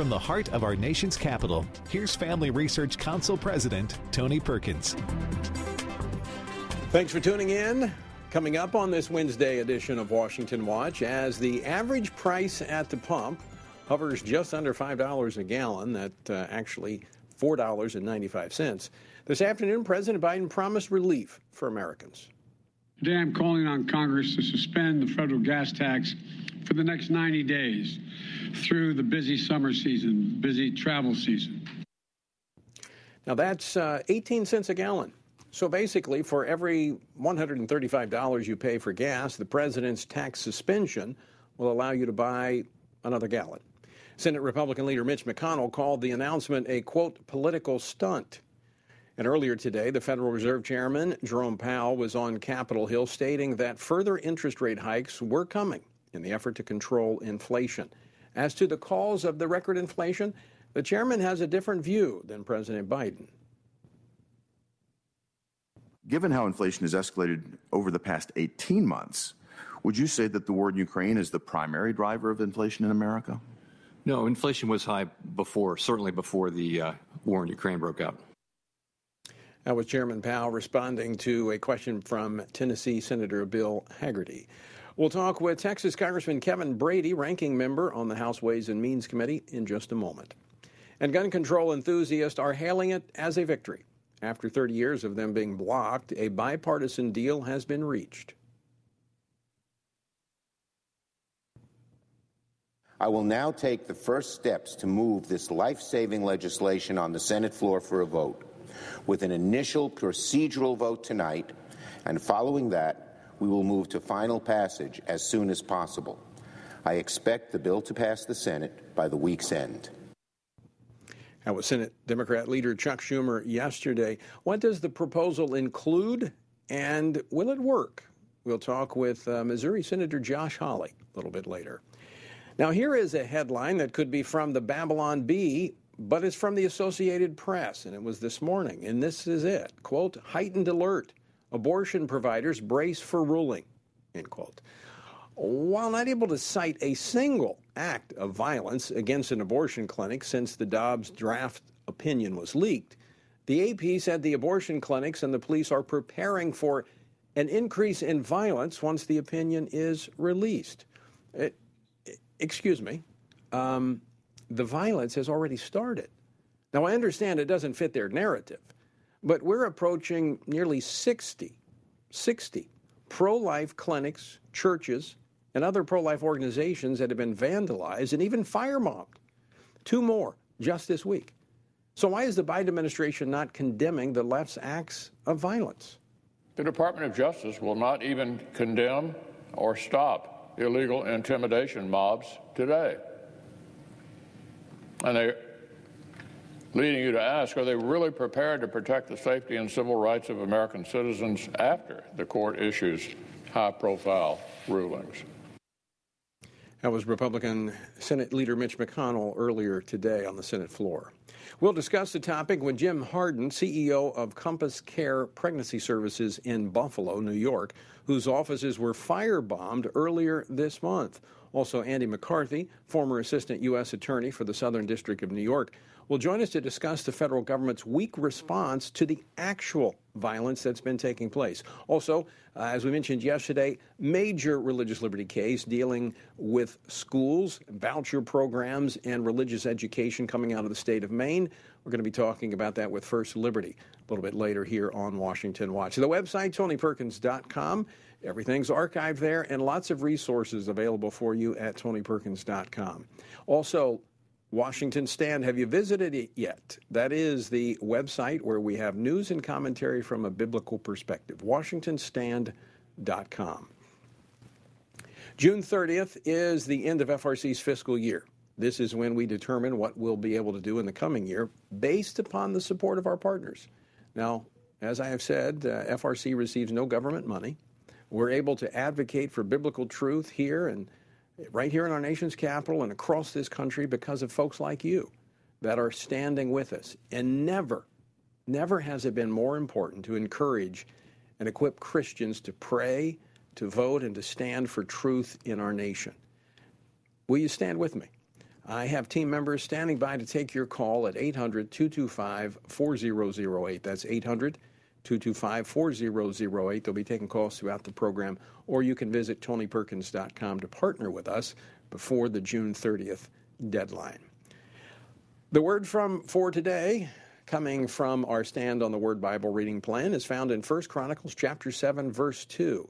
from the heart of our nation's capital, here's Family Research Council President Tony Perkins. Thanks for tuning in. Coming up on this Wednesday edition of Washington Watch, as the average price at the pump hovers just under $5 a gallon, that uh, actually $4.95. This afternoon, President Biden promised relief for Americans. Today, I'm calling on Congress to suspend the federal gas tax for the next 90 days through the busy summer season, busy travel season. Now, that's uh, 18 cents a gallon. So basically, for every $135 you pay for gas, the president's tax suspension will allow you to buy another gallon. Senate Republican leader Mitch McConnell called the announcement a, quote, political stunt. And earlier today, the Federal Reserve Chairman, Jerome Powell, was on Capitol Hill stating that further interest rate hikes were coming in the effort to control inflation. As to the cause of the record inflation, the chairman has a different view than President Biden. Given how inflation has escalated over the past 18 months, would you say that the war in Ukraine is the primary driver of inflation in America? No, inflation was high before, certainly before the uh, war in Ukraine broke out. That was Chairman Powell responding to a question from Tennessee Senator Bill Hagerty. We'll talk with Texas Congressman Kevin Brady, ranking member on the House Ways and Means Committee, in just a moment. And gun control enthusiasts are hailing it as a victory. After 30 years of them being blocked, a bipartisan deal has been reached. I will now take the first steps to move this life saving legislation on the Senate floor for a vote with an initial procedural vote tonight, and following that, we will move to final passage as soon as possible. I expect the bill to pass the Senate by the week's end. That was Senate Democrat leader Chuck Schumer yesterday. What does the proposal include, and will it work? We'll talk with uh, Missouri Senator Josh Hawley a little bit later. Now, here is a headline that could be from the Babylon Bee but it's from the Associated Press, and it was this morning. And this is it quote, heightened alert. Abortion providers brace for ruling, end quote. While not able to cite a single act of violence against an abortion clinic since the Dobbs draft opinion was leaked, the AP said the abortion clinics and the police are preparing for an increase in violence once the opinion is released. It, excuse me. Um, the violence has already started. Now, I understand it doesn't fit their narrative, but we're approaching nearly 60, 60 pro life clinics, churches, and other pro life organizations that have been vandalized and even firebombed. Two more just this week. So, why is the Biden administration not condemning the left's acts of violence? The Department of Justice will not even condemn or stop illegal intimidation mobs today. And they're leading you to ask, are they really prepared to protect the safety and civil rights of American citizens after the court issues high profile rulings? That was Republican Senate Leader Mitch McConnell earlier today on the Senate floor. We'll discuss the topic with Jim Harden, CEO of Compass Care Pregnancy Services in Buffalo, New York, whose offices were firebombed earlier this month. Also, Andy McCarthy, former Assistant U.S. Attorney for the Southern District of New York, will join us to discuss the federal government's weak response to the actual violence that's been taking place. Also, uh, as we mentioned yesterday, major religious liberty case dealing with schools, voucher programs, and religious education coming out of the state of Maine. We're going to be talking about that with First Liberty a little bit later here on Washington Watch. The website, tonyperkins.com. Everything's archived there and lots of resources available for you at tonyperkins.com. Also, Washington Stand, have you visited it yet? That is the website where we have news and commentary from a biblical perspective. WashingtonStand.com. June 30th is the end of FRC's fiscal year. This is when we determine what we'll be able to do in the coming year based upon the support of our partners. Now, as I have said, uh, FRC receives no government money. We're able to advocate for biblical truth here and right here in our nation's capital and across this country because of folks like you that are standing with us. And never, never has it been more important to encourage and equip Christians to pray, to vote, and to stand for truth in our nation. Will you stand with me? I have team members standing by to take your call at 800 225 4008. That's 800 225 4008. They'll be taking calls throughout the program, or you can visit tonyperkins.com to partner with us before the June 30th deadline. The word from for today coming from our stand on the word bible reading plan is found in 1 chronicles chapter 7 verse 2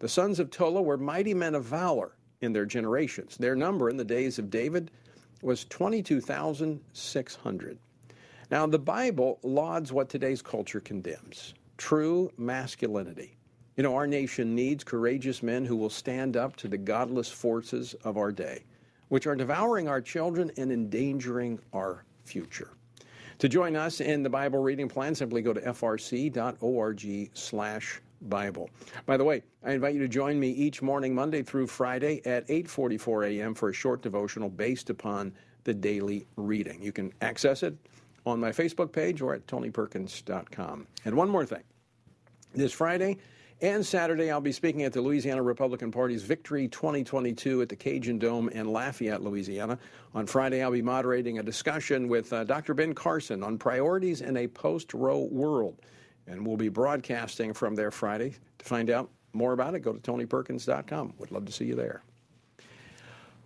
the sons of tola were mighty men of valor in their generations their number in the days of david was 22600 now the bible lauds what today's culture condemns true masculinity you know our nation needs courageous men who will stand up to the godless forces of our day which are devouring our children and endangering our future to join us in the Bible reading plan, simply go to frc.org slash Bible. By the way, I invite you to join me each morning, Monday through Friday at 8:44 a.m. for a short devotional based upon the daily reading. You can access it on my Facebook page or at tonyperkins.com. And one more thing. This Friday, and Saturday, I'll be speaking at the Louisiana Republican Party's Victory 2022 at the Cajun Dome in Lafayette, Louisiana. On Friday, I'll be moderating a discussion with uh, Dr. Ben Carson on priorities in a post Roe world. And we'll be broadcasting from there Friday. To find out more about it, go to tonyperkins.com. Would love to see you there.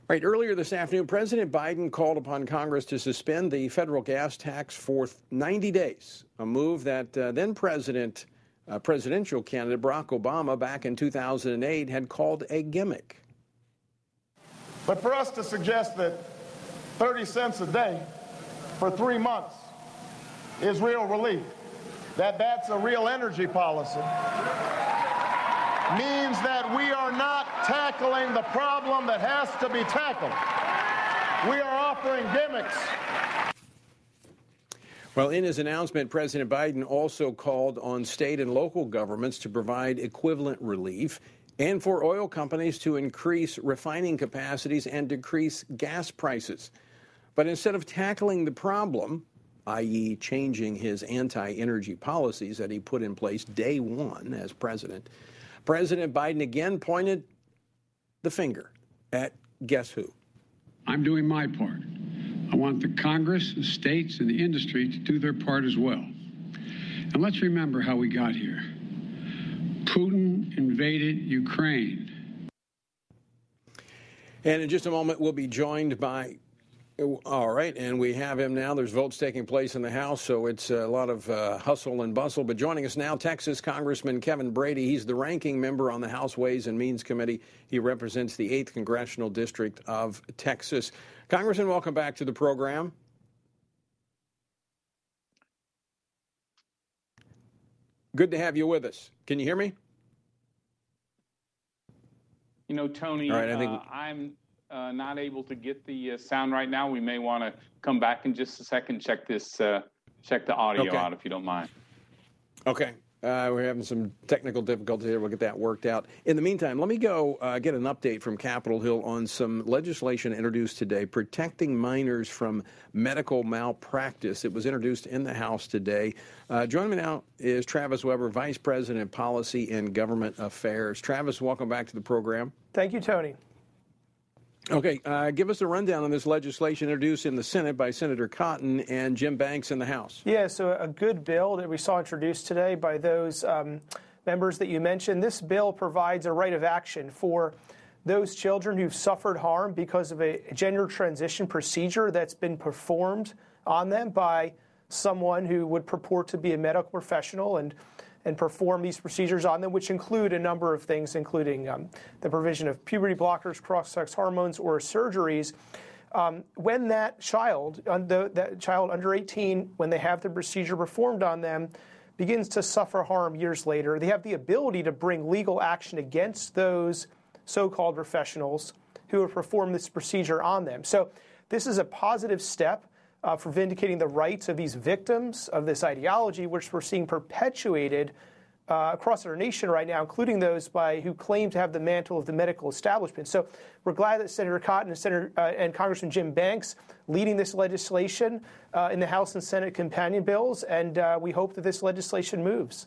Right, earlier this afternoon, President Biden called upon Congress to suspend the federal gas tax for 90 days, a move that uh, then President uh, presidential candidate Barack Obama back in 2008 had called a gimmick. But for us to suggest that 30 cents a day for three months is real relief, that that's a real energy policy, means that we are not tackling the problem that has to be tackled. We are offering gimmicks well, in his announcement, President Biden also called on state and local governments to provide equivalent relief and for oil companies to increase refining capacities and decrease gas prices. But instead of tackling the problem, i.e., changing his anti energy policies that he put in place day one as president, President Biden again pointed the finger at guess who? I'm doing my part. I want the Congress, the states, and the industry to do their part as well. And let's remember how we got here. Putin invaded Ukraine. And in just a moment, we'll be joined by all right, and we have him now. There's votes taking place in the House, so it's a lot of uh, hustle and bustle. But joining us now, Texas Congressman Kevin Brady. He's the ranking member on the House Ways and Means Committee. He represents the 8th Congressional District of Texas. Congressman, welcome back to the program. Good to have you with us. Can you hear me? You know, Tony, right, I think... Uh, I'm uh, not able to get the uh, sound right now. We may want to come back in just a second, check this, uh, check the audio okay. out if you don't mind. Okay. Uh, we're having some technical difficulty here. We'll get that worked out. In the meantime, let me go uh, get an update from Capitol Hill on some legislation introduced today protecting minors from medical malpractice. It was introduced in the House today. Uh, joining me now is Travis Weber, Vice President, of Policy and Government Affairs. Travis, welcome back to the program. Thank you, Tony. Okay, uh, give us a rundown on this legislation introduced in the Senate by Senator Cotton and Jim Banks in the House. Yeah, so a good bill that we saw introduced today by those um, members that you mentioned. This bill provides a right of action for those children who've suffered harm because of a gender transition procedure that's been performed on them by someone who would purport to be a medical professional and and perform these procedures on them, which include a number of things, including um, the provision of puberty blockers, cross-sex hormones, or surgeries. Um, when that child, that child under 18, when they have the procedure performed on them, begins to suffer harm years later, they have the ability to bring legal action against those so-called professionals who have performed this procedure on them. So this is a positive step uh, for vindicating the rights of these victims of this ideology, which we're seeing perpetuated uh, across our nation right now, including those by who claim to have the mantle of the medical establishment. So we're glad that Senator Cotton and Senator uh, and Congressman Jim Banks leading this legislation uh, in the House and Senate companion bills, and uh, we hope that this legislation moves.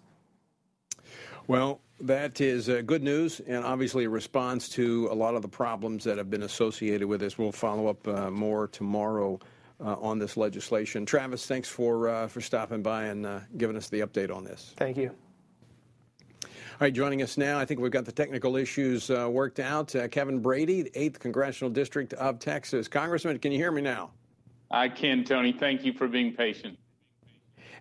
Well, that is uh, good news and obviously a response to a lot of the problems that have been associated with this. We'll follow up uh, more tomorrow on this legislation. Travis, thanks for, uh, for stopping by and uh, giving us the update on this. Thank you. All right, joining us now, I think we've got the technical issues uh, worked out. Kevin Brady, 8th Congressional District of Texas. Congressman, can you hear me now? I can, Tony. Thank you for being patient.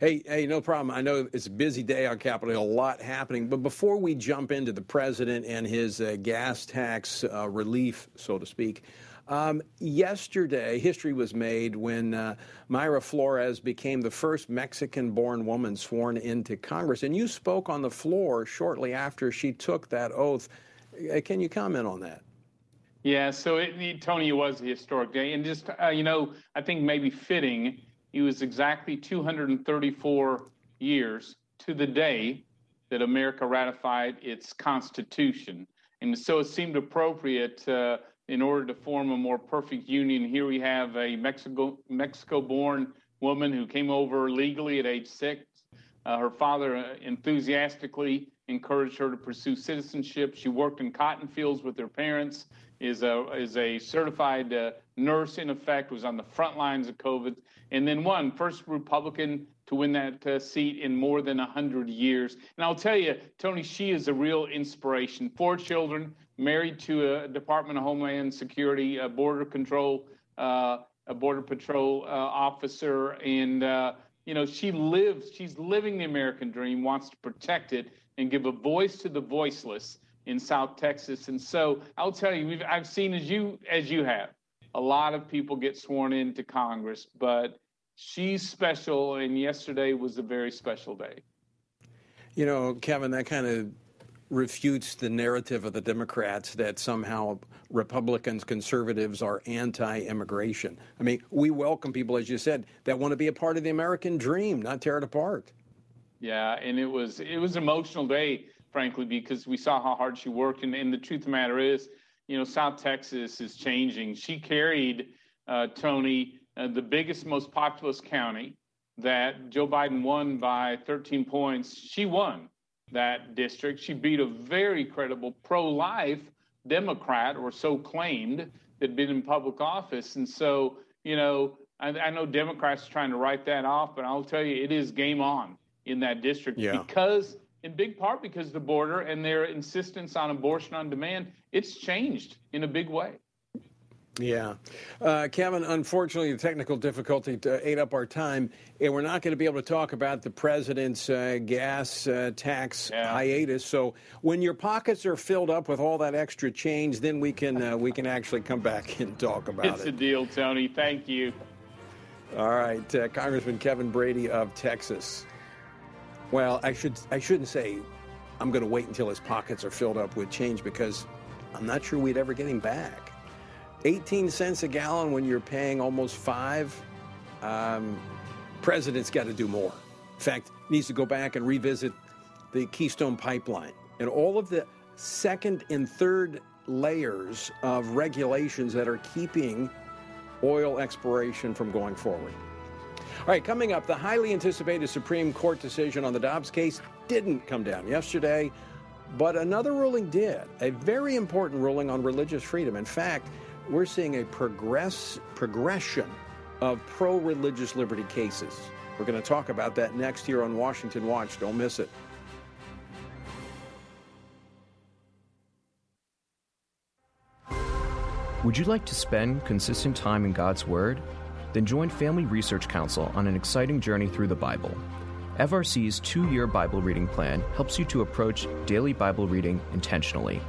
Hey, hey, no problem. I know it's a busy day on Capitol Hill, a lot happening. But before we jump into the president and his uh, gas tax uh, relief, so to speak, um, yesterday history was made when uh, Mayra Flores became the first Mexican born woman sworn into Congress. And you spoke on the floor shortly after she took that oath. Uh, can you comment on that? Yeah, so it, Tony, it was a historic day. And just, uh, you know, I think maybe fitting it was exactly 234 years to the day that America ratified its Constitution. And so it seemed appropriate uh, in order to form a more perfect union. Here we have a Mexico Mexico born woman who came over legally at age six. Uh, her father uh, enthusiastically encouraged her to pursue citizenship. She worked in cotton fields with her parents, is a, is a certified uh, nurse in effect, was on the front lines of COVID and then won first Republican to win that uh, seat in more than 100 years. And I'll tell you, Tony, she is a real inspiration. Four children, married to a Department of Homeland Security, a border control, uh, a border patrol uh, officer, and uh, you know she lives. She's living the American dream, wants to protect it, and give a voice to the voiceless in South Texas. And so I'll tell you, I've seen as you as you have a lot of people get sworn into Congress, but she's special, and yesterday was a very special day. You know, Kevin, that kind of refutes the narrative of the Democrats that somehow Republicans, conservatives are anti immigration. I mean, we welcome people, as you said, that want to be a part of the American dream, not tear it apart. Yeah, and it was it was an emotional day, frankly, because we saw how hard she worked. And, and the truth of the matter is, you know, South Texas is changing. She carried uh, Tony, uh, the biggest, most populous county that Joe Biden won by 13 points. She won that district. She beat a very credible pro life Democrat, or so claimed, that had been in public office. And so, you know, I, I know Democrats are trying to write that off, but I'll tell you, it is game on in that district yeah. because in big part because the border and their insistence on abortion on demand, it's changed in a big way. Yeah. Uh, Kevin, unfortunately, the technical difficulty ate up our time, and we're not going to be able to talk about the president's uh, gas uh, tax yeah. hiatus. So when your pockets are filled up with all that extra change, then we can uh, we can actually come back and talk about it's it. It's a deal, Tony. Thank you. All right, uh, Congressman Kevin Brady of Texas. Well, I should I shouldn't say I'm going to wait until his pockets are filled up with change because I'm not sure we'd ever get him back. 18 cents a gallon when you're paying almost five. Um, president's got to do more. In fact, needs to go back and revisit the Keystone Pipeline and all of the second and third layers of regulations that are keeping oil exploration from going forward. All right, coming up, the highly anticipated Supreme Court decision on the Dobbs case didn't come down yesterday, but another ruling did. A very important ruling on religious freedom. In fact, we're seeing a progress progression of pro-religious liberty cases. We're going to talk about that next here on Washington Watch. Don't miss it. Would you like to spend consistent time in God's Word? Then join Family Research Council on an exciting journey through the Bible. FRC's two year Bible reading plan helps you to approach daily Bible reading intentionally.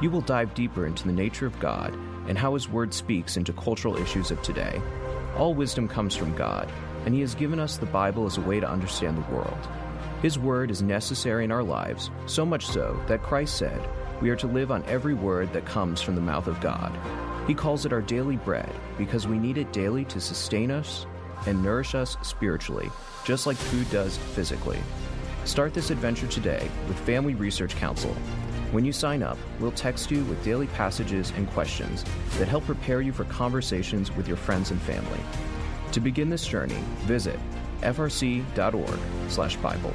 You will dive deeper into the nature of God and how His Word speaks into cultural issues of today. All wisdom comes from God, and He has given us the Bible as a way to understand the world. His Word is necessary in our lives, so much so that Christ said, We are to live on every word that comes from the mouth of God. He calls it our daily bread because we need it daily to sustain us and nourish us spiritually, just like food does physically. Start this adventure today with Family Research Council. When you sign up, we'll text you with daily passages and questions that help prepare you for conversations with your friends and family. To begin this journey, visit frc.org/bible.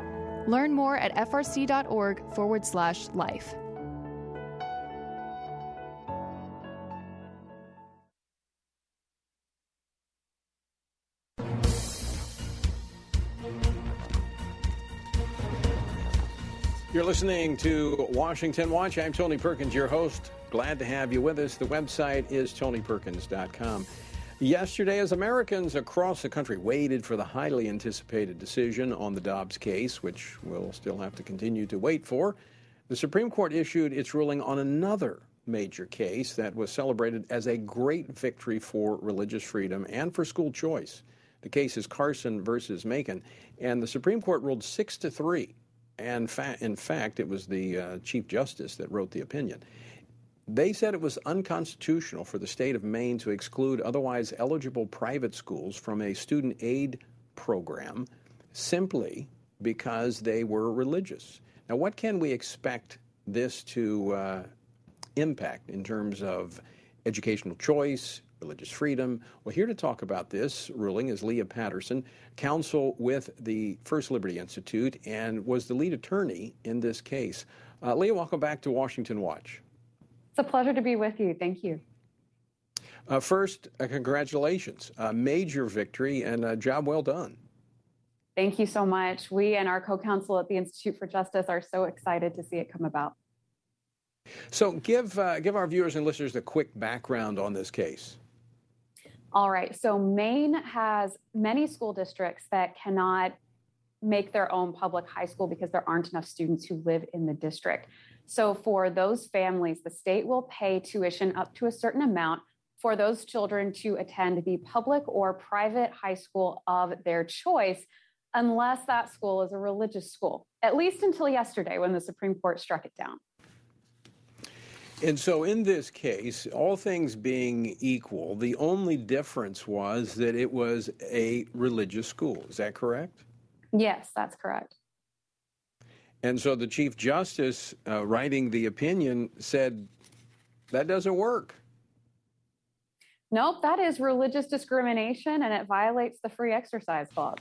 Learn more at frc.org forward slash life. You're listening to Washington Watch. I'm Tony Perkins, your host. Glad to have you with us. The website is tonyperkins.com. Yesterday, as Americans across the country waited for the highly anticipated decision on the Dobbs case, which we'll still have to continue to wait for, the Supreme Court issued its ruling on another major case that was celebrated as a great victory for religious freedom and for school choice. The case is Carson versus Makin, and the Supreme Court ruled six to three. And fa- in fact, it was the uh, Chief Justice that wrote the opinion. They said it was unconstitutional for the state of Maine to exclude otherwise eligible private schools from a student aid program simply because they were religious. Now, what can we expect this to uh, impact in terms of educational choice, religious freedom? Well, here to talk about this ruling is Lea Patterson, counsel with the First Liberty Institute, and was the lead attorney in this case. Uh, Lea, welcome back to Washington Watch. It's a pleasure to be with you. Thank you. Uh, first, uh, congratulations. A major victory and a job well done. Thank you so much. We and our co counsel at the Institute for Justice are so excited to see it come about. So, give, uh, give our viewers and listeners a quick background on this case. All right. So, Maine has many school districts that cannot make their own public high school because there aren't enough students who live in the district. So, for those families, the state will pay tuition up to a certain amount for those children to attend the public or private high school of their choice, unless that school is a religious school, at least until yesterday when the Supreme Court struck it down. And so, in this case, all things being equal, the only difference was that it was a religious school. Is that correct? Yes, that's correct. And so the Chief Justice, uh, writing the opinion, said that doesn't work. Nope, that is religious discrimination and it violates the free exercise clause.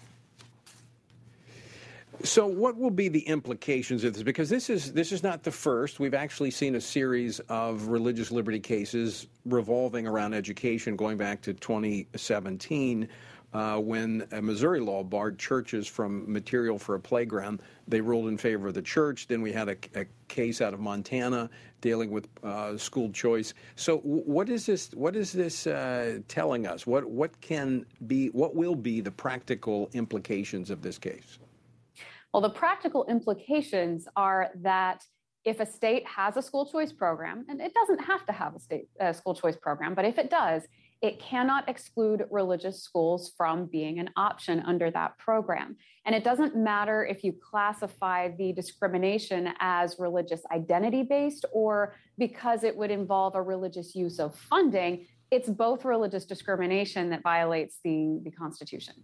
So, what will be the implications of this? Because this is this is not the first. We've actually seen a series of religious liberty cases revolving around education, going back to 2017 uh, when a Missouri law barred churches from material for a playground. They ruled in favor of the church. Then we had a, a case out of Montana dealing with uh, school choice. So, what is this? What is this uh, telling us? What what can be? What will be the practical implications of this case? Well, the practical implications are that if a state has a school choice program, and it doesn't have to have a state uh, school choice program, but if it does, it cannot exclude religious schools from being an option under that program. And it doesn't matter if you classify the discrimination as religious identity based or because it would involve a religious use of funding, it's both religious discrimination that violates the, the Constitution.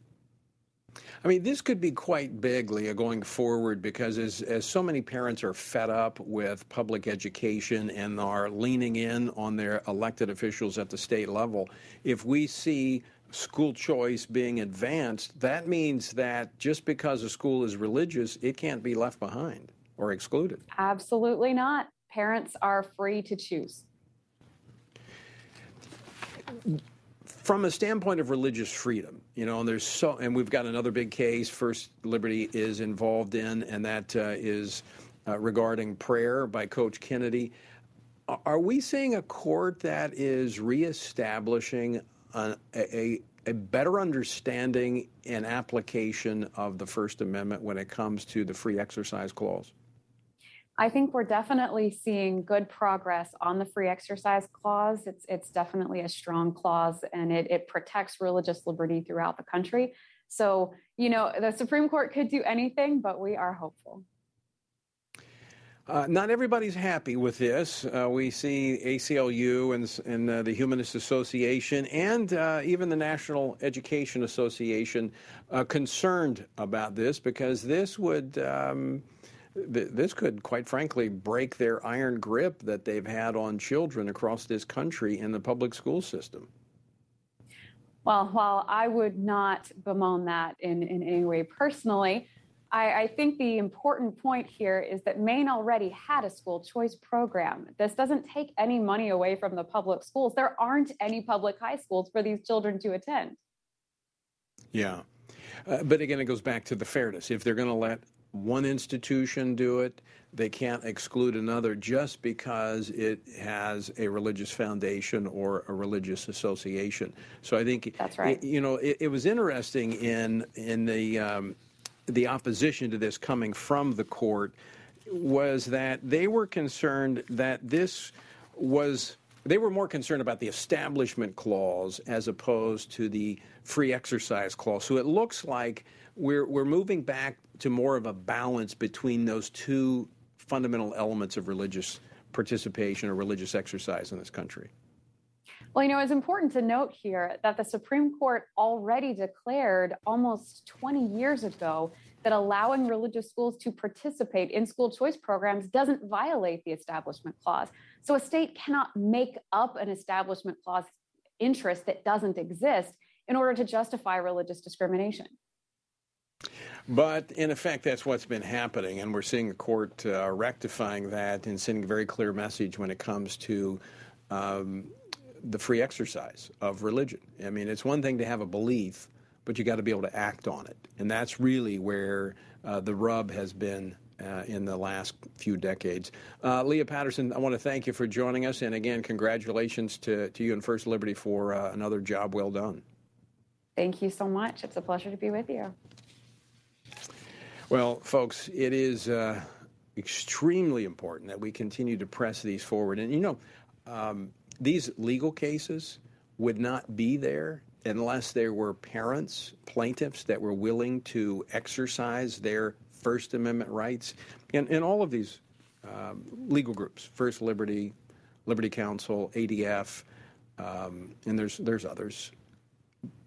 I mean, this could be quite big, Lea, uh, going forward because as, as so many parents are fed up with public education and are leaning in on their elected officials at the state level, if we see school choice being advanced, that means that just because a school is religious, it can't be left behind or excluded. Absolutely not. Parents are free to choose from a standpoint of religious freedom, you know, and there's so, and we've got another big case First Liberty is involved in, and that uh, is uh, regarding prayer by Coach Kennedy. Are we seeing a court that is reestablishing a, a, a better understanding and application of the First Amendment when it comes to the free exercise clause? I think we're definitely seeing good progress on the free exercise clause. It's it's definitely a strong clause and it, it protects religious liberty throughout the country. So, you know, the Supreme Court could do anything, but we are hopeful. Uh, not everybody's happy with this. Uh, we see ACLU and, and uh, the Humanist Association and uh, even the National Education Association uh, concerned about this because this would. Um, this could, quite frankly, break their iron grip that they've had on children across this country in the public school system. Well, while I would not bemoan that in, in any way personally, I, I, think the important point here is that Maine already had a school choice program. This doesn't take any money away from the public schools. There aren't any public high schools for these children to attend. Yeah. Uh, but again, it goes back to the fairness. If they're going to let one institution do it, they can't exclude another just because it has a religious foundation or a religious association. So I think that's right. It, you know, it, it, was interesting in in the um, the opposition to this coming from the court was that they were concerned that this was they were more concerned about the establishment clause as opposed to the free exercise clause. So it looks like we're we're moving back to more of a balance between those two fundamental elements of religious participation or religious exercise in this country. Well, you know, it's important to note here that the Supreme Court already declared almost 20 years ago that allowing religious schools to participate in school choice programs doesn't violate the Establishment Clause. So a state cannot make up an Establishment Clause interest that doesn't exist in order to justify religious discrimination. But in effect, that's what's been happening, and we're seeing the court uh, rectifying that and sending a very clear message when it comes to um, the free exercise of religion. I mean, it's one thing to have a belief, but you got to be able to act on it, and that's really where uh, the rub has been. Uh, in the last few decades. Uh, Lea Patterson, I want to thank you for joining us. And again, congratulations to, to you and First Liberty for uh, another job well done. Thank you so much. It's a pleasure to be with you. Well, folks, it is uh, extremely important that we continue to press these forward. And you know, um, these legal cases would not be there unless there were parents, plaintiffs that were willing to exercise their First Amendment rights. And, and all of these um, legal groups, First Liberty, Liberty Counsel, ADF, um, and there's there's others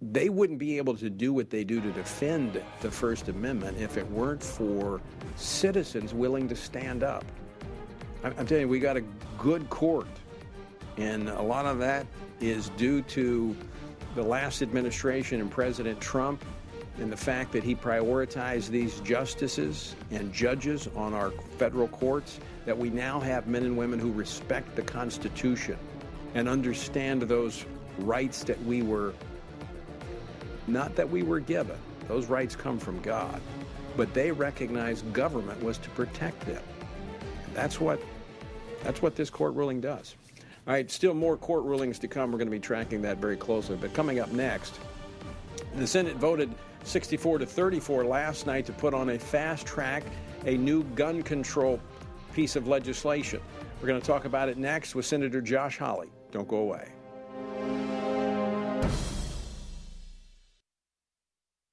they wouldn't be able to do what they do to defend the First Amendment if it weren't for citizens willing to stand up. I'm telling you, we got a good court, and a lot of that is due to the last administration and President Trump and the fact that he prioritized these justices and judges on our federal courts, that we now have men and women who respect the Constitution and understand those rights that we were not that we were given, those rights come from God, but they recognized government was to protect them. And that's what that's what this court ruling does. All right, still more court rulings to come. We're going to be tracking that very closely. But coming up next, the Senate voted 64 to 34 last night to put on a fast track a new gun control piece of legislation. We're going to talk about it next with Senator Josh Hawley. Don't go away.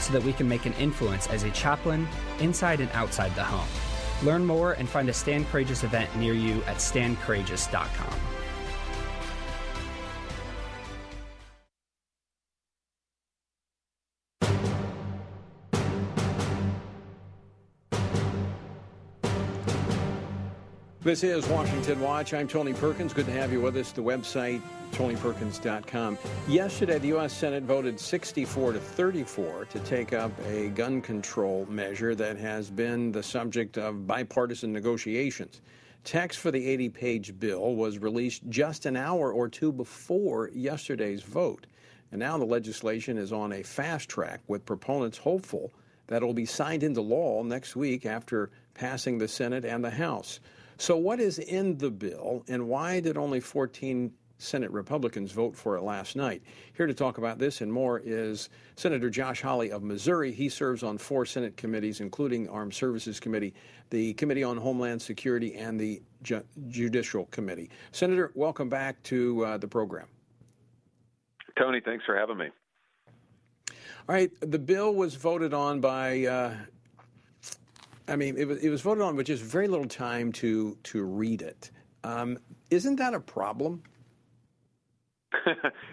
so that we can make an influence as a chaplain inside and outside the home. Learn more and find a Stand Courageous event near you at standcourageous.com. This is Washington Watch. I'm Tony Perkins. Good to have you with us. The website, tonyperkins.com. Yesterday, the U.S. Senate voted 64 to 34 to take up a gun control measure that has been the subject of bipartisan negotiations. Text for the 80 page bill was released just an hour or two before yesterday's vote. And now the legislation is on a fast track with proponents hopeful that it will be signed into law next week after passing the Senate and the House. So, what is in the bill, and why did only 14 Senate Republicans vote for it last night? Here to talk about this and more is Senator Josh Hawley of Missouri. He serves on four Senate committees, including Armed Services Committee, the Committee on Homeland Security, and the Ju- Judicial Committee. Senator, welcome back to uh, the program. Tony, thanks for having me. All right, the bill was voted on by uh, I mean, it was, it was voted on with just very little time to to read it. Um, isn't that a problem?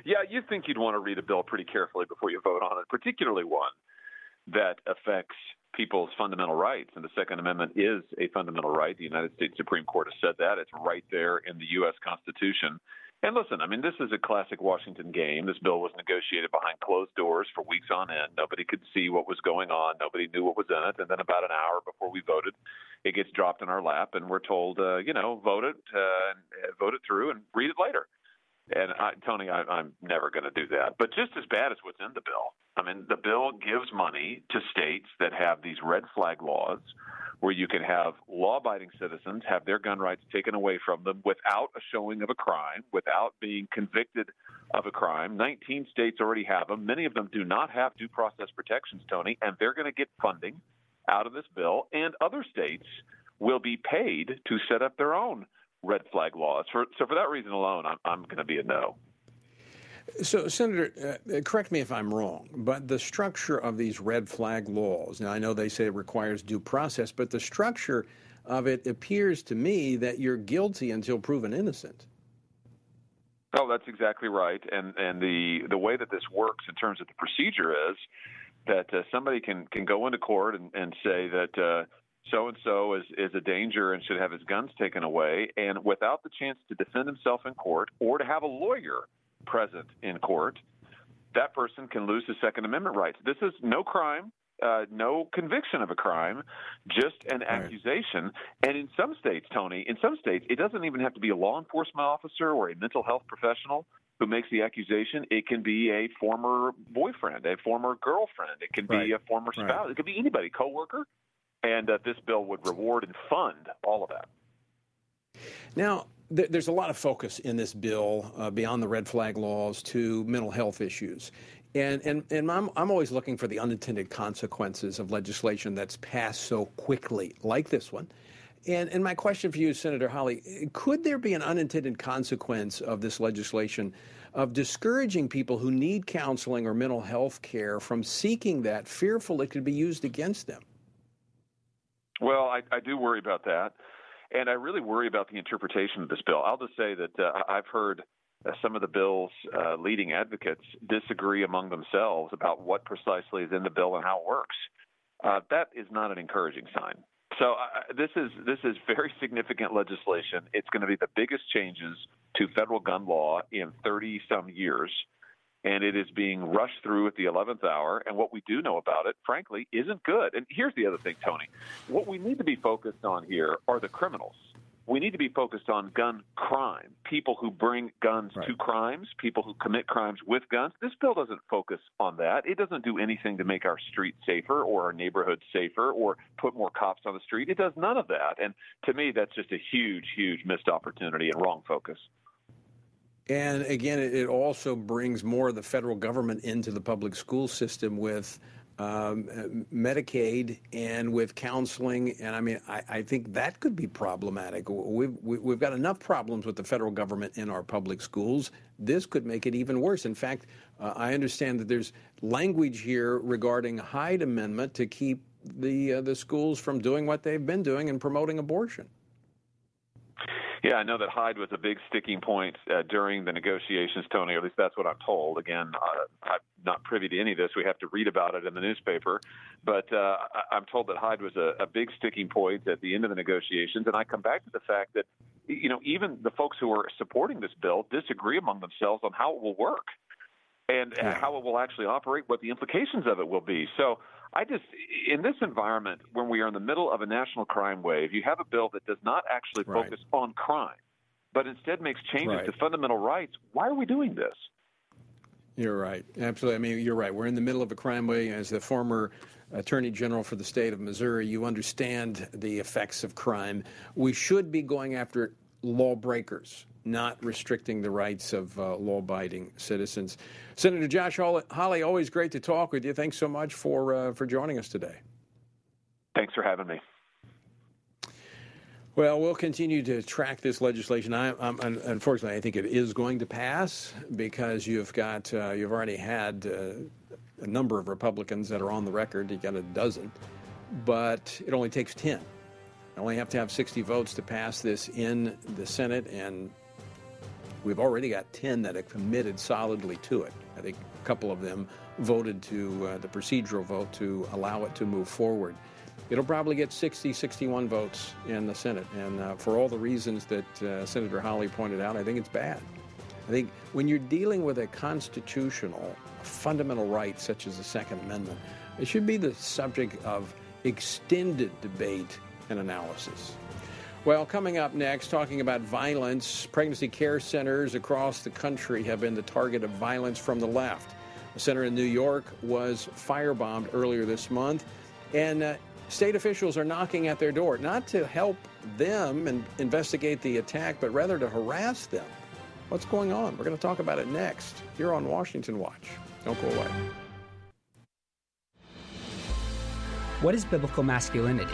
yeah, you'd think you'd want to read a bill pretty carefully before you vote on it, particularly one that affects people's fundamental rights. And the Second Amendment is a fundamental right. The United States Supreme Court has said that. It's right there in the U.S. Constitution. And listen, I mean, this is a classic Washington game. This bill was negotiated behind closed doors for weeks on end. Nobody could see what was going on. Nobody knew what was in it. And then about an hour before we voted, it gets dropped in our lap, and we're told, uh, you know, vote it, uh, vote it through, and read it later. And I, Tony, I, I'm never going to do that. But just as bad as what's in the bill. I mean, the bill gives money to states that have these red flag laws where you can have law abiding citizens have their gun rights taken away from them without a showing of a crime, without being convicted of a crime. 19 states already have them. Many of them do not have due process protections, Tony, and they're going to get funding out of this bill. And other states will be paid to set up their own red flag laws. For, so, for that reason alone, I'm, I'm going to be a no. So, Senator, uh, correct me if I'm wrong, but the structure of these red flag laws, now I know they say it requires due process, but the structure of it appears to me that you're guilty until proven innocent. Oh, that's exactly right. And and the the way that this works in terms of the procedure is that uh, somebody can can go into court and, and say that so and so is is a danger and should have his guns taken away, and without the chance to defend himself in court or to have a lawyer present in court, that person can lose his Second Amendment rights. This is no crime, uh, no conviction of a crime, just an right. accusation. And in some states, Tony, in some states, it doesn't even have to be a law enforcement officer or a mental health professional. who makes the accusation. It can be a former boyfriend, a former girlfriend. It can be a former spouse. Right. It could be anybody, coworker. And uh, this bill would reward and fund all of that. Now, th- there's a lot of focus in this bill uh, beyond the red flag laws to mental health issues. And, and, and I'm, I'm always looking for the unintended consequences of legislation that's passed so quickly, like this one. And, and my question for you, Senator Hawley, could there be an unintended consequence of this legislation of discouraging people who need counseling or mental health care from seeking that, fearful it could be used against them? Well, I, I do worry about that. And I really worry about the interpretation of this bill. I'll just say that uh, I've heard uh, some of the bill's uh, leading advocates disagree among themselves about what precisely is in the bill and how it works. Uh, that is not an encouraging sign. So uh, this is this is very significant legislation. It's going to be the biggest changes to federal gun law in 30 some years, and it is being rushed through at the 11th hour. And what we do know about it, frankly, isn't good. And here's the other thing, Tony. What we need to be focused on here are the criminals. We need to be focused on gun crime, people who bring guns to crimes, people who commit crimes with guns. This bill doesn't focus on that. It doesn't do anything to make our streets safer or our neighborhoods safer or put more cops on the street. It does none of that. And to me, that's just a huge, huge missed opportunity and wrong focus. And again, it also brings more of the federal government into the public school system with um, uh, Medicaid and with counseling. And I mean, I, I think that could be problematic. We've, we- we've got enough problems with the federal government in our public schools. This could make it even worse. In fact, uh, I understand that there's language here regarding Hyde Amendment to keep the uh, the schools from doing what they've been doing and promoting abortion. Yeah, I know that Hyde was a big sticking point uh, during the negotiations, Tony. Or at least that's what I'm told. Again, uh, I'm not privy to any of this. We have to read about it in the newspaper. But uh, I- I'm told that Hyde was a, a big sticking point at the end of the negotiations. And I come back to the fact that, you know, even the folks who are supporting this bill disagree among themselves on how it will work and uh, how it will actually operate, what the implications of it will be. So I just, in this environment, when we are in the middle of a national crime wave, you have a bill that does not actually Right. focus on crime, but instead makes changes Right. to fundamental rights. Why are we doing this? You're right. Absolutely. I mean, you're right. We're in the middle of a crime wave. As the former Attorney General for the state of Missouri, you understand the effects of crime. We should be going after lawbreakers, not restricting the rights of uh, law abiding citizens. Senator Josh Hawley, Holly, always great to talk with you. Thanks so much for, uh, for joining us today. Thanks for having me. Well, we'll continue to track this legislation. I, I'm, unfortunately, I think it is going to pass because you've got uh, you've already had uh, a number of Republicans that are on the record. You got a dozen, but it only takes ten. Only have to have 60 votes to pass this in the Senate, and we've already got 10 that have committed solidly to it. I think a couple of them voted to uh, the procedural vote to allow it to move forward. It'll probably get 60, 61 votes in the Senate. And uh, for all the reasons that uh, Senator Hawley pointed out, I think it's bad. I think when you're dealing with a constitutional, fundamental right such as the Second Amendment, it should be the subject of extended debate and analysis. Well, coming up next, talking about violence, pregnancy care centers across the country have been the target of violence from the left. A center in New York was firebombed earlier this month, and uh, state officials are knocking at their door, not to help them and investigate the attack, but rather to harass them. What's going on? We're going to talk about it next here on Washington Watch. Don't go away. What is biblical masculinity?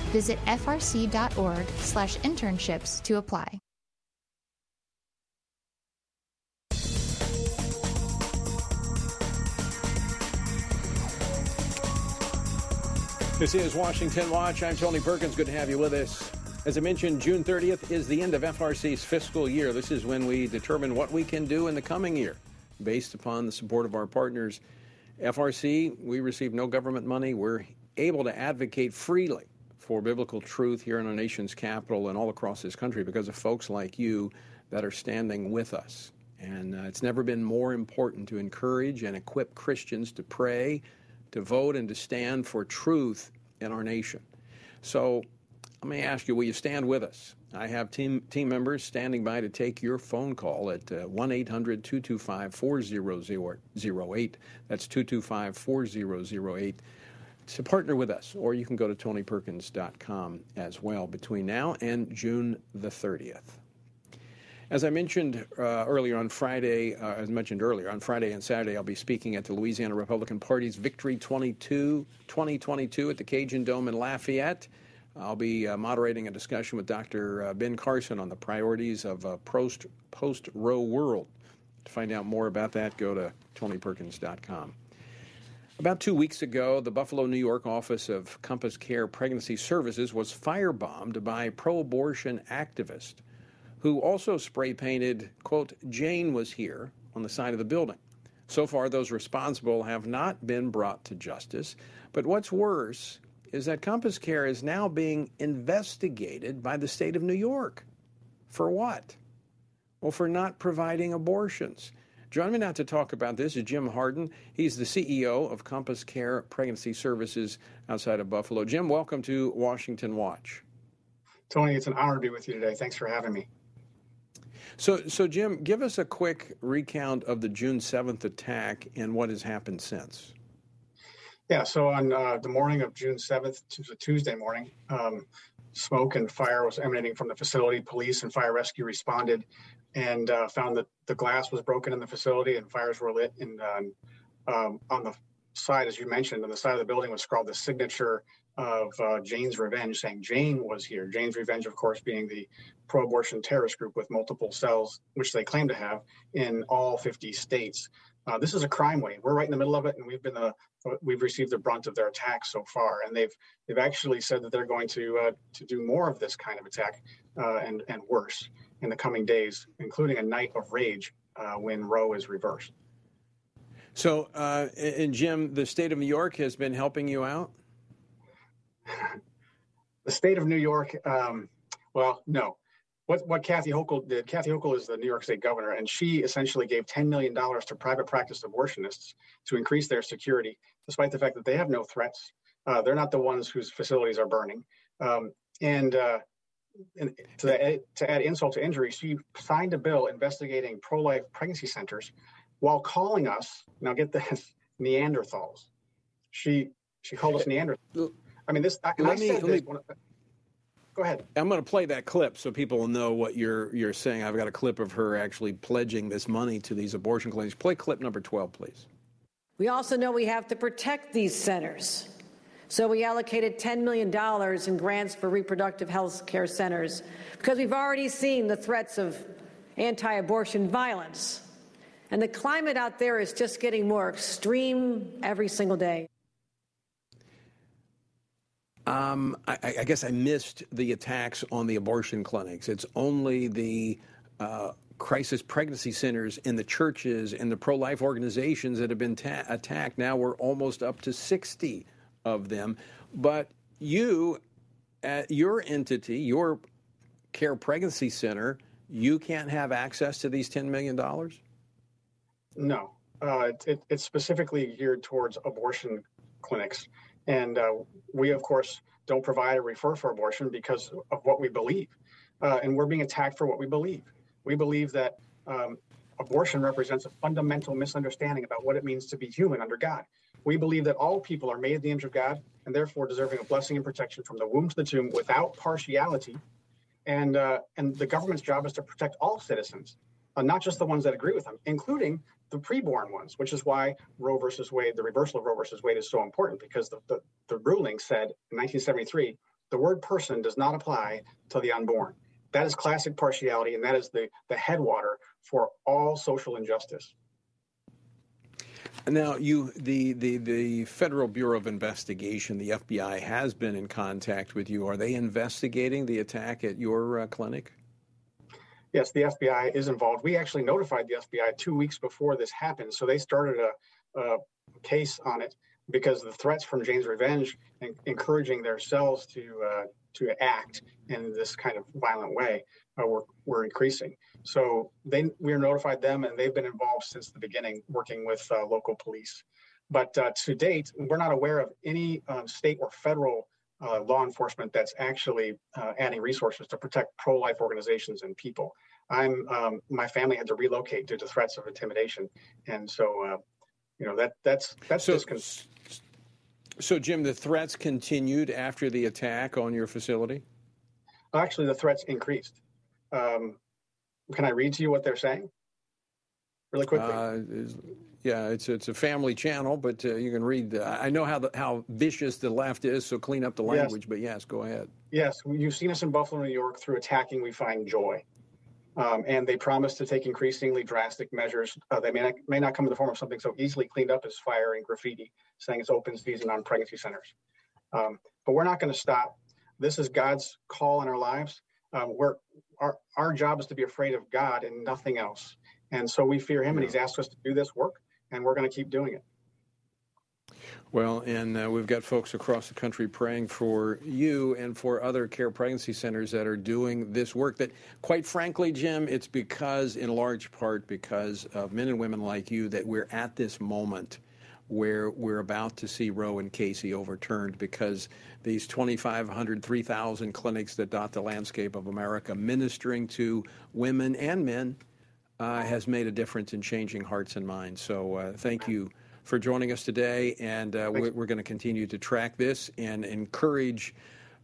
Visit frc.org slash internships to apply. This is Washington Watch. I'm Tony Perkins. Good to have you with us. As I mentioned, June 30th is the end of FRC's fiscal year. This is when we determine what we can do in the coming year based upon the support of our partners. FRC, we receive no government money. We're able to advocate freely for biblical truth here in our nation's capital and all across this country because of folks like you that are standing with us. And uh, it's never been more important to encourage and equip Christians to pray, to vote, and to stand for truth in our nation. So let me ask you will you stand with us? I have team, team members standing by to take your phone call at uh, 1 800 225 4008. That's 225 4008 to partner with us, or you can go to tonyperkins.com as well between now and June the 30th. As I mentioned uh, earlier on Friday, uh, as mentioned earlier, on Friday and Saturday, I'll be speaking at the Louisiana Republican Party's Victory 22, 2022 at the Cajun Dome in Lafayette. I'll be uh, moderating a discussion with Dr. Uh, ben Carson on the priorities of a post, post-Roe world. To find out more about that, go to tonyperkins.com. About two weeks ago, the Buffalo, New York office of Compass Care Pregnancy Services was firebombed by pro abortion activists who also spray painted, quote, Jane was here on the side of the building. So far, those responsible have not been brought to justice. But what's worse is that Compass Care is now being investigated by the state of New York. For what? Well, for not providing abortions. Joining me now to talk about this is Jim Harden. He's the CEO of Compass Care Pregnancy Services outside of Buffalo. Jim, welcome to Washington Watch. Tony, it's an honor to be with you today. Thanks for having me. So, so Jim, give us a quick recount of the June 7th attack and what has happened since. Yeah, so on uh, the morning of June 7th, Tuesday morning, um, smoke and fire was emanating from the facility. Police and fire rescue responded and uh, found that the glass was broken in the facility and fires were lit. And uh, um, on the side, as you mentioned, on the side of the building was scrawled the signature of uh, Jane's Revenge, saying Jane was here. Jane's Revenge, of course, being the pro abortion terrorist group with multiple cells, which they claim to have in all 50 states. Uh, this is a crime wave. We're right in the middle of it, and we've been the we've received the brunt of their attacks so far. And they've they've actually said that they're going to uh, to do more of this kind of attack uh, and and worse in the coming days, including a night of rage uh, when Roe is reversed. So, uh, and Jim, the state of New York has been helping you out. the state of New York, um, well, no. what, what Kathy Hochul did, Kathy Hochul is the New York State governor, and she essentially gave $10 million to private practice abortionists to increase their security, despite the fact that they have no threats. Uh, they're not the ones whose facilities are burning. Um, and, to, add, to add insult to injury, she signed a bill investigating pro life pregnancy centers while calling us, now get this, Neanderthals. She she called us Neanderthals. I mean, this, I, let I me, said let this me, when, Go ahead. I'm going to play that clip so people will know what you're you're saying. I've got a clip of her actually pledging this money to these abortion clinics. Play clip number 12, please. We also know we have to protect these centers. So we allocated $10 million in grants for reproductive health care centers because we've already seen the threats of anti abortion violence. And the climate out there is just getting more extreme every single day. Um, I, I, guess I missed the attacks on the abortion clinics. It's only the uh, crisis pregnancy centers and the churches and the pro life organizations that have been ta- attacked. Now we're almost up to 60 of them. But you, at your entity, your care pregnancy center, you can't have access to these $10 million? No. Uh, it, it's specifically geared towards abortion clinics. And uh, we, of course, don't provide or refer for abortion because of what we believe. Uh, and we're being attacked for what we believe. We believe that um, abortion represents a fundamental misunderstanding about what it means to be human under God. We believe that all people are made in the image of God and therefore deserving of blessing and protection from the womb to the tomb without partiality. And, uh, and the government's job is to protect all citizens, uh, not just the ones that agree with them, including the preborn ones, which is why Roe versus Wade, the reversal of Roe versus Wade is so important because the, the, the ruling said in 1973, the word person does not apply to the unborn. That is classic partiality, and that is the, the headwater for all social injustice. Now, you, the, the, the Federal Bureau of Investigation, the FBI, has been in contact with you. Are they investigating the attack at your uh, clinic? Yes, the FBI is involved. We actually notified the FBI two weeks before this happened, so they started a, a case on it because the threats from Jane's Revenge and encouraging their cells to uh, to act in this kind of violent way uh, were, were increasing. So they we notified them, and they've been involved since the beginning, working with uh, local police. But uh, to date, we're not aware of any um, state or federal uh, law enforcement that's actually uh, adding resources to protect pro-life organizations and people. I'm um, my family had to relocate due to threats of intimidation, and so you know that that's that's so, discon- so Jim, the threats continued after the attack on your facility. Actually, the threats increased. Um, can I read to you what they're saying? Really quickly. Uh, yeah, it's it's a family channel, but uh, you can read. The, I know how the, how vicious the left is, so clean up the language. Yes. But yes, go ahead. Yes, you've seen us in Buffalo, New York. Through attacking, we find joy, um, and they promise to take increasingly drastic measures. Uh, they may not, may not come in the form of something so easily cleaned up as fire and graffiti, saying it's open season on pregnancy centers. Um, but we're not going to stop. This is God's call in our lives. Um, we're our our job is to be afraid of God and nothing else. And so we fear Him, and He's asked us to do this work and we're going to keep doing it. Well, and uh, we've got folks across the country praying for you and for other care pregnancy centers that are doing this work. That, quite frankly, Jim, it's because, in large part, because of men and women like you that we're at this moment where we're about to see Roe and Casey overturned because these 2,500, 3,000 clinics that dot the landscape of America ministering to women and men uh, has made a difference in changing hearts and minds. So uh, thank you for joining us today, and uh, we're, we're going to continue to track this and encourage.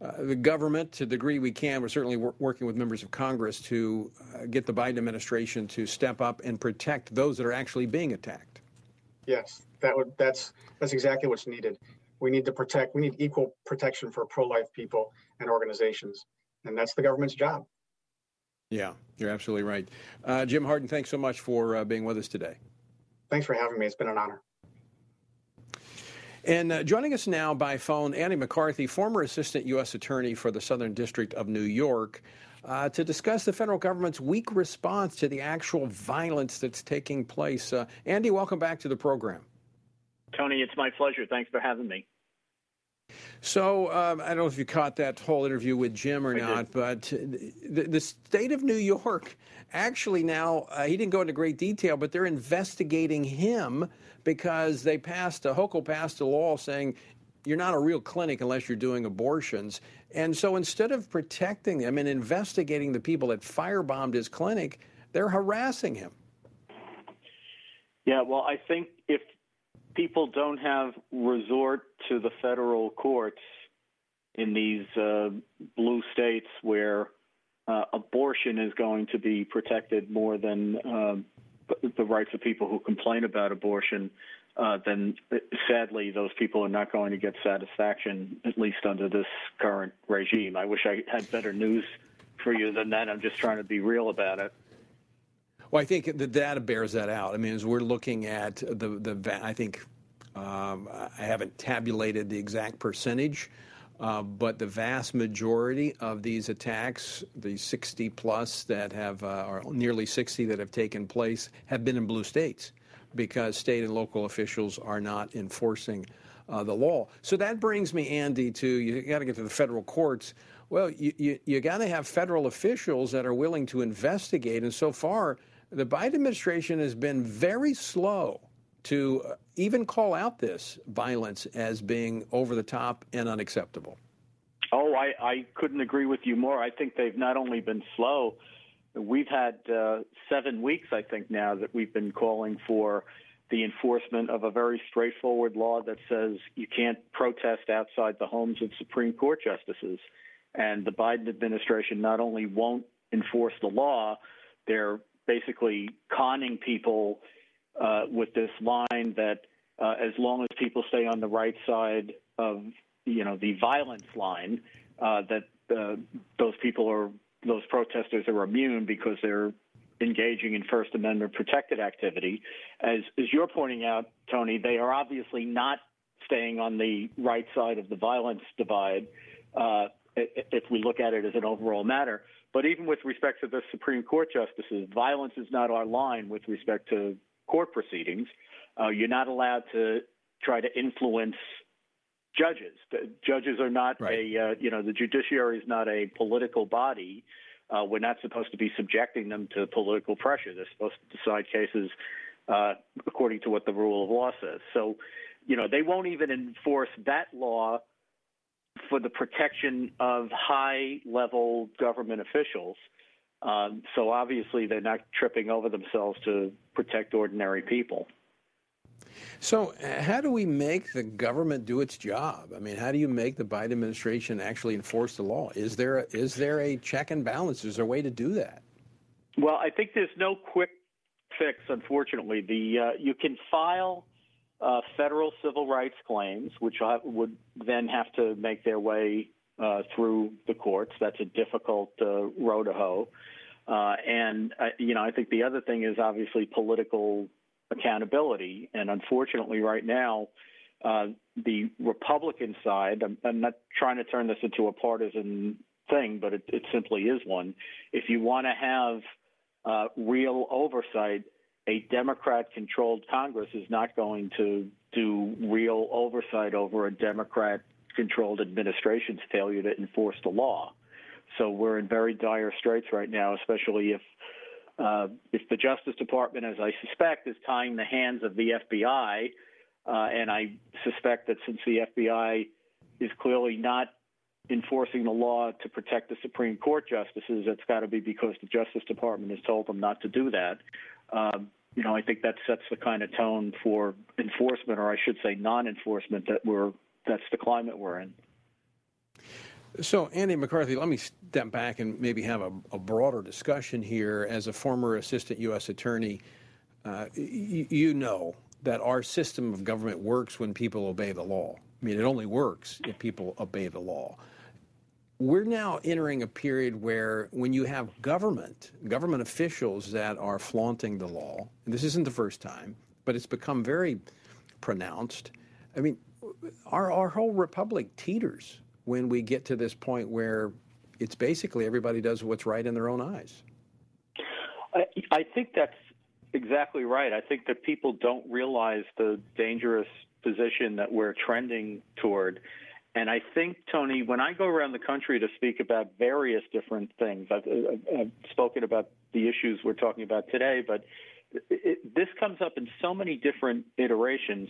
Uh, the government, to the degree we can, we're certainly wor- working with members of Congress to uh, get the Biden administration to step up and protect those that are actually being attacked. Yes, that would that's that's exactly what's needed. We need to protect. We need equal protection for pro-life people and organizations, and that's the government's job. Yeah, you're absolutely right. Uh, Jim Harden, thanks so much for uh, being with us today. Thanks for having me. It's been an honor. And uh, joining us now by phone, Andy McCarthy, former Assistant U.S. Attorney for the Southern District of New York, uh, to discuss the federal government's weak response to the actual violence that's taking place. Uh, Andy, welcome back to the program. Tony, it's my pleasure. Thanks for having me. So um, I don't know if you caught that whole interview with Jim or I not, but the, the state of New York actually now uh, he didn't go into great detail, but they're investigating him because they passed a Hochul passed a law saying you're not a real clinic unless you're doing abortions. And so instead of protecting him and investigating the people that firebombed his clinic, they're harassing him. Yeah, well, I think if people don't have resort to the federal courts in these uh, blue states where uh, abortion is going to be protected more than uh, the rights of people who complain about abortion, uh, then sadly those people are not going to get satisfaction, at least under this current regime. I wish I had better news for you than that. I'm just trying to be real about it. Well, I think the data bears that out. I mean, as we're looking at the the, I think um, I haven't tabulated the exact percentage, uh, but the vast majority of these attacks, the 60 plus that have, uh, or nearly 60 that have taken place, have been in blue states because state and local officials are not enforcing uh, the law. So that brings me, Andy, to you got to get to the federal courts. Well, you, you, you got to have federal officials that are willing to investigate. And so far, the Biden administration has been very slow to uh, even call out this violence as being over the top and unacceptable. Oh, I, I couldn't agree with you more. I think they've not only been slow, we've had uh, seven weeks, I think, now that we've been calling for the enforcement of a very straightforward law that says you can't protest outside the homes of Supreme Court justices. And the Biden administration not only won't enforce the law, they're basically conning people uh, with this line that uh, as long as people stay on the right side of you know the violence line, uh, that uh, those people are those protesters are immune because they're engaging in First Amendment protected activity. As as you're pointing out, Tony, they are obviously not staying on the right side of the violence divide. Uh, if we look at it as an overall matter, but even with respect to the Supreme Court justices, violence is not our line with respect to court proceedings. Uh, you're not allowed to try to influence judges. The judges are not right. a, uh, you know, the judiciary is not a political body. Uh, we're not supposed to be subjecting them to political pressure. They're supposed to decide cases uh, according to what the rule of law says. So, you know, they won't even enforce that law for the protection of high level government officials. Um, so obviously, they're not tripping over themselves to protect ordinary people. So, uh, how do we make the government do its job? I mean, how do you make the Biden administration actually enforce the law? Is there a, is there a check and balance? Is there a way to do that? Well, I think there's no quick fix. Unfortunately, the uh, you can file uh, federal civil rights claims, which would then have to make their way uh, through the courts. That's a difficult uh, to hoe. Uh, and uh, you know, I think the other thing is obviously political accountability. And unfortunately, right now, uh, the Republican side. I'm, I'm, not trying to turn this into a partisan thing, but it, it simply is one. If you want to have uh, real oversight, a Democrat-controlled Congress is not going to do real oversight over a Democrat controlled administration's failure to enforce the law. So we're in very dire straits right now, especially if uh, if the Justice Department, as I suspect, is tying the hands of the FBI, uh, and I suspect that since the FBI is clearly not enforcing the law to protect the Supreme Court justices, it's got to be because the Justice Department has told them not to do that. Um, you know, I think that sets the kind of tone for enforcement, or I should say, non-enforcement that we're that's the climate we're in. So, Andy McCarthy, let me step back and maybe have a, a broader discussion here. As a former assistant U.S. attorney, uh, y- you know that our system of government works when people obey the law. I mean, it only works if people obey the law. We're now entering a period where, when you have government, government officials that are flaunting the law, and this isn't the first time, but it's become very pronounced. I mean, our, our whole republic teeters when we get to this point where it's basically everybody does what's right in their own eyes. I, I think that's exactly right. I think that people don't realize the dangerous position that we're trending toward. And I think, Tony, when I go around the country to speak about various different things, I've, I've spoken about the issues we're talking about today, but it, this comes up in so many different iterations.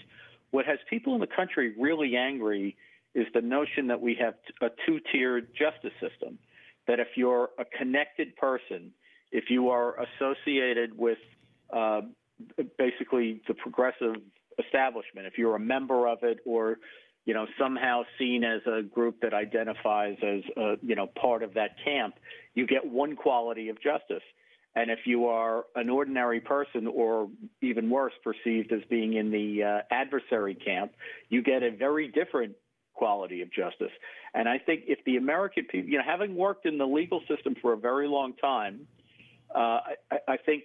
What has people in the country really angry is the notion that we have a two tiered justice system. That if you're a connected person, if you are associated with uh, basically the progressive establishment, if you're a member of it or you know somehow seen as a group that identifies as a, you know part of that camp, you get one quality of justice. And if you are an ordinary person, or even worse, perceived as being in the uh, adversary camp, you get a very different quality of justice. And I think if the American people, you know, having worked in the legal system for a very long time, uh, I, I think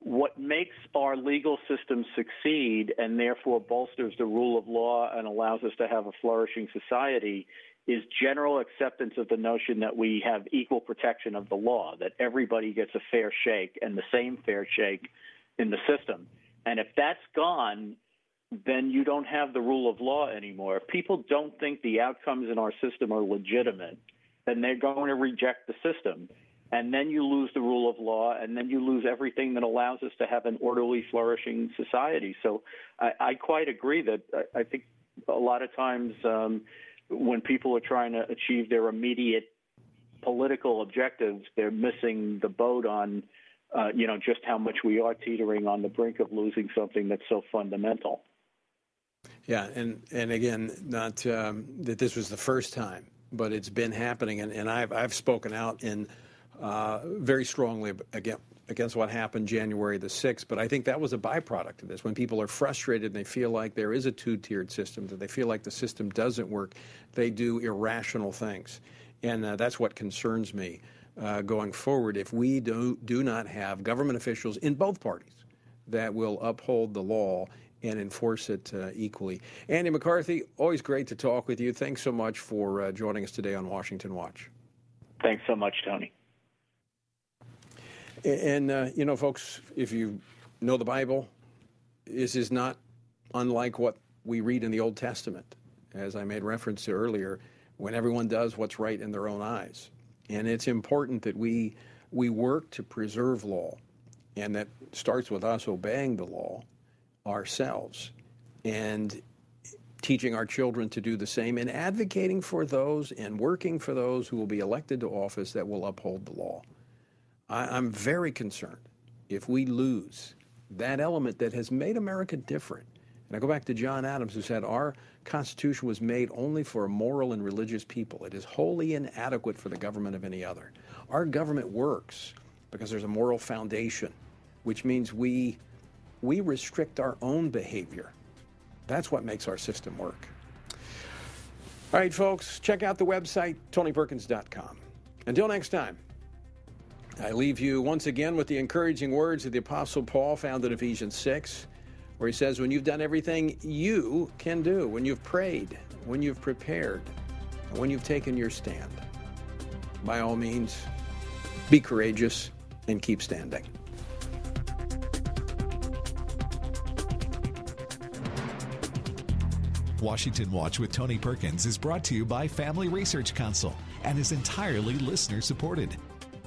what makes our legal system succeed and therefore bolsters the rule of law and allows us to have a flourishing society is general acceptance of the notion that we have equal protection of the law, that everybody gets a fair shake and the same fair shake in the system. And if that's gone, then you don't have the rule of law anymore. If people don't think the outcomes in our system are legitimate, then they're going to reject the system. And then you lose the rule of law, and then you lose everything that allows us to have an orderly, flourishing society. So I, I quite agree that I, I think a lot of times um, when people are trying to achieve their immediate political objectives, they're missing the boat on, uh, you know, just how much we are teetering on the brink of losing something that's so fundamental. Yeah, and and again, not um, that this was the first time, but it's been happening, and, and I've I've spoken out in uh, very strongly against against what happened January the 6th, but I think that was a byproduct of this. When people are frustrated and they feel like there is a two tiered system, that they feel like the system doesn't work, they do irrational things. And uh, that's what concerns me uh, going forward. If we do, do not have government officials in both parties that will uphold the law and enforce it uh, equally. Andy McCarthy, always great to talk with you. Thanks so much for uh, joining us today on Washington Watch. Thanks so much, Tony. And, uh, you know, folks, if you know the Bible, this is not unlike what we read in the Old Testament, as I made reference to earlier, when everyone does what's right in their own eyes. And it's important that we, we work to preserve law, and that starts with us obeying the law ourselves and teaching our children to do the same and advocating for those and working for those who will be elected to office that will uphold the law. I, am very concerned if we lose that element that has made America different. And I go back to John Adams, who said, Our Constitution was made only for a moral and religious people. It is wholly inadequate for the government of any other. Our government works because there's a moral foundation, which means we, we restrict our own behavior. That's what makes our system work. All right, folks, check out the website, tonyperkins.com. Until next time. I leave you once again with the encouraging words of the Apostle Paul found in Ephesians 6, where he says, When you've done everything you can do, when you've prayed, when you've prepared, and when you've taken your stand, by all means, be courageous and keep standing. Washington Watch with Tony Perkins is brought to you by Family Research Council and is entirely listener supported.